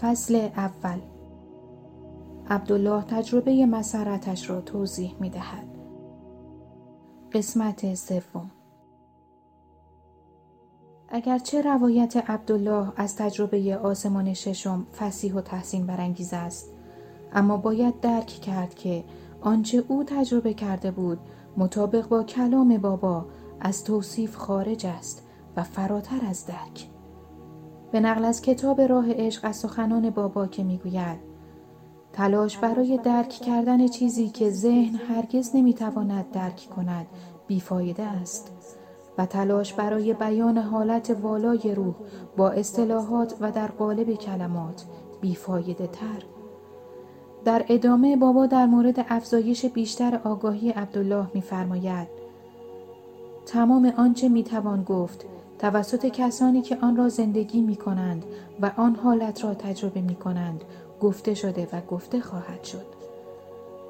فصل اول. عبدالله تجربه مسرتش را توضیح می دهد. قسمت سوم. اگرچه روایت عبدالله از تجربه آسمان ششم فسیح و تحسین برانگیز است اما باید درک کرد که آنچه او تجربه کرده بود مطابق با کلام بابا از توصیف خارج است و فراتر از درک. به نقل از کتاب راه عشق از سخنان بابا که می‌گوید تلاش برای درک کردن چیزی که ذهن هرگز نمی‌تواند درک کند بیفایده است و تلاش برای بیان حالت والای روح با اصطلاحات و در قالب کلمات بیفایده تر. در ادامه بابا در مورد افزایش بیشتر آگاهی عبدالله میفرماید تمام آنچه می‌توان گفت توسط کسانی که آن را زندگی می کنند و آن حالت را تجربه می کنند گفته شده و گفته خواهد شد.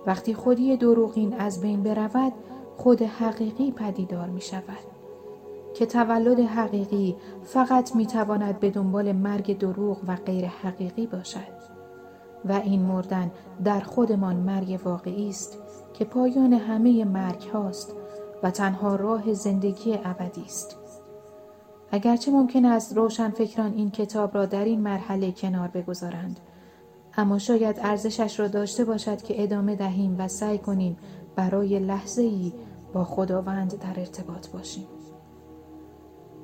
وقتی خودی دروغین از بین برود خود حقیقی پدیدار می شود. که تولد حقیقی فقط می تواند به دنبال مرگ دروغ و غیر حقیقی باشد. و این مردن در خودمان مرگ واقعی است که پایان همه مرگ هاست و تنها راه زندگی ابدی است. اگرچه ممکن است روشنفکران این کتاب را در این مرحله کنار بگذارند اما شاید ارزشش را داشته باشد که ادامه دهیم و سعی کنیم برای لحظه ای با خداوند در ارتباط باشیم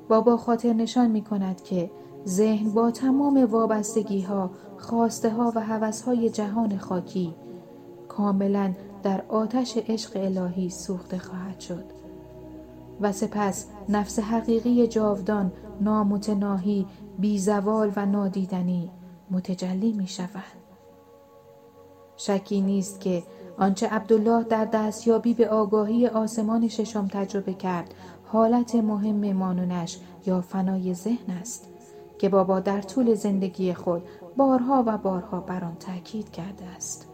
بابا خاطر نشان می کند که ذهن با تمام وابستگی ها، خواسته ها و حوث های جهان خاکی کاملا در آتش عشق الهی سوخته خواهد شد. و سپس نفس حقیقی جاودان نامتناهی بیزوال و نادیدنی متجلی می شود. شکی نیست که آنچه عبدالله در دستیابی به آگاهی آسمان ششم تجربه کرد حالت مهم مانونش یا فنای ذهن است که بابا در طول زندگی خود بارها و بارها بر آن تاکید کرده است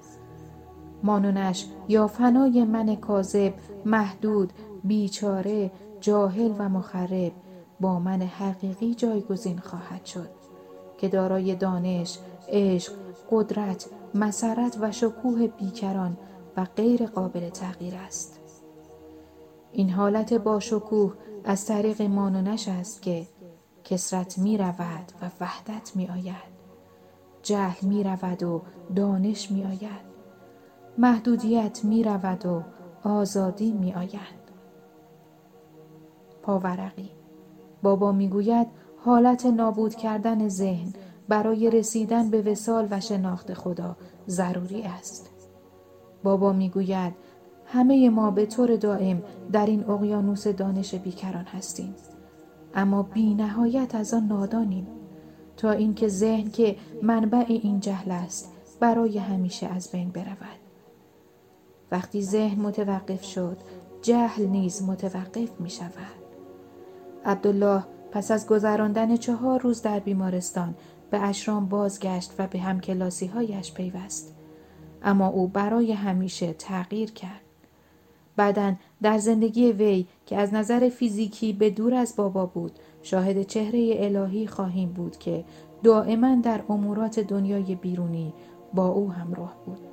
مانونش یا فنای من کاذب محدود بیچاره جاهل و مخرب با من حقیقی جایگزین خواهد شد که دارای دانش، عشق، قدرت، مسرت و شکوه بیکران و غیر قابل تغییر است. این حالت با شکوه از طریق مانونش است که کسرت می رود و وحدت می آید. جهل می رود و دانش می آید. محدودیت می رود و آزادی می آید. پاورقی بابا می‌گوید حالت نابود کردن ذهن برای رسیدن به وسال و شناخت خدا ضروری است. بابا می‌گوید همه ما به طور دائم در این اقیانوس دانش بیکران هستیم. اما بی نهایت از آن نادانیم. تا اینکه ذهن که منبع این جهل است برای همیشه از بین برود. وقتی ذهن متوقف شد جهل نیز متوقف می شود عبدالله پس از گذراندن چهار روز در بیمارستان به اشرام بازگشت و به همکلاسی هایش پیوست. اما او برای همیشه تغییر کرد. بعدا در زندگی وی که از نظر فیزیکی به دور از بابا بود شاهد چهره الهی خواهیم بود که دائما در امورات دنیای بیرونی با او همراه بود.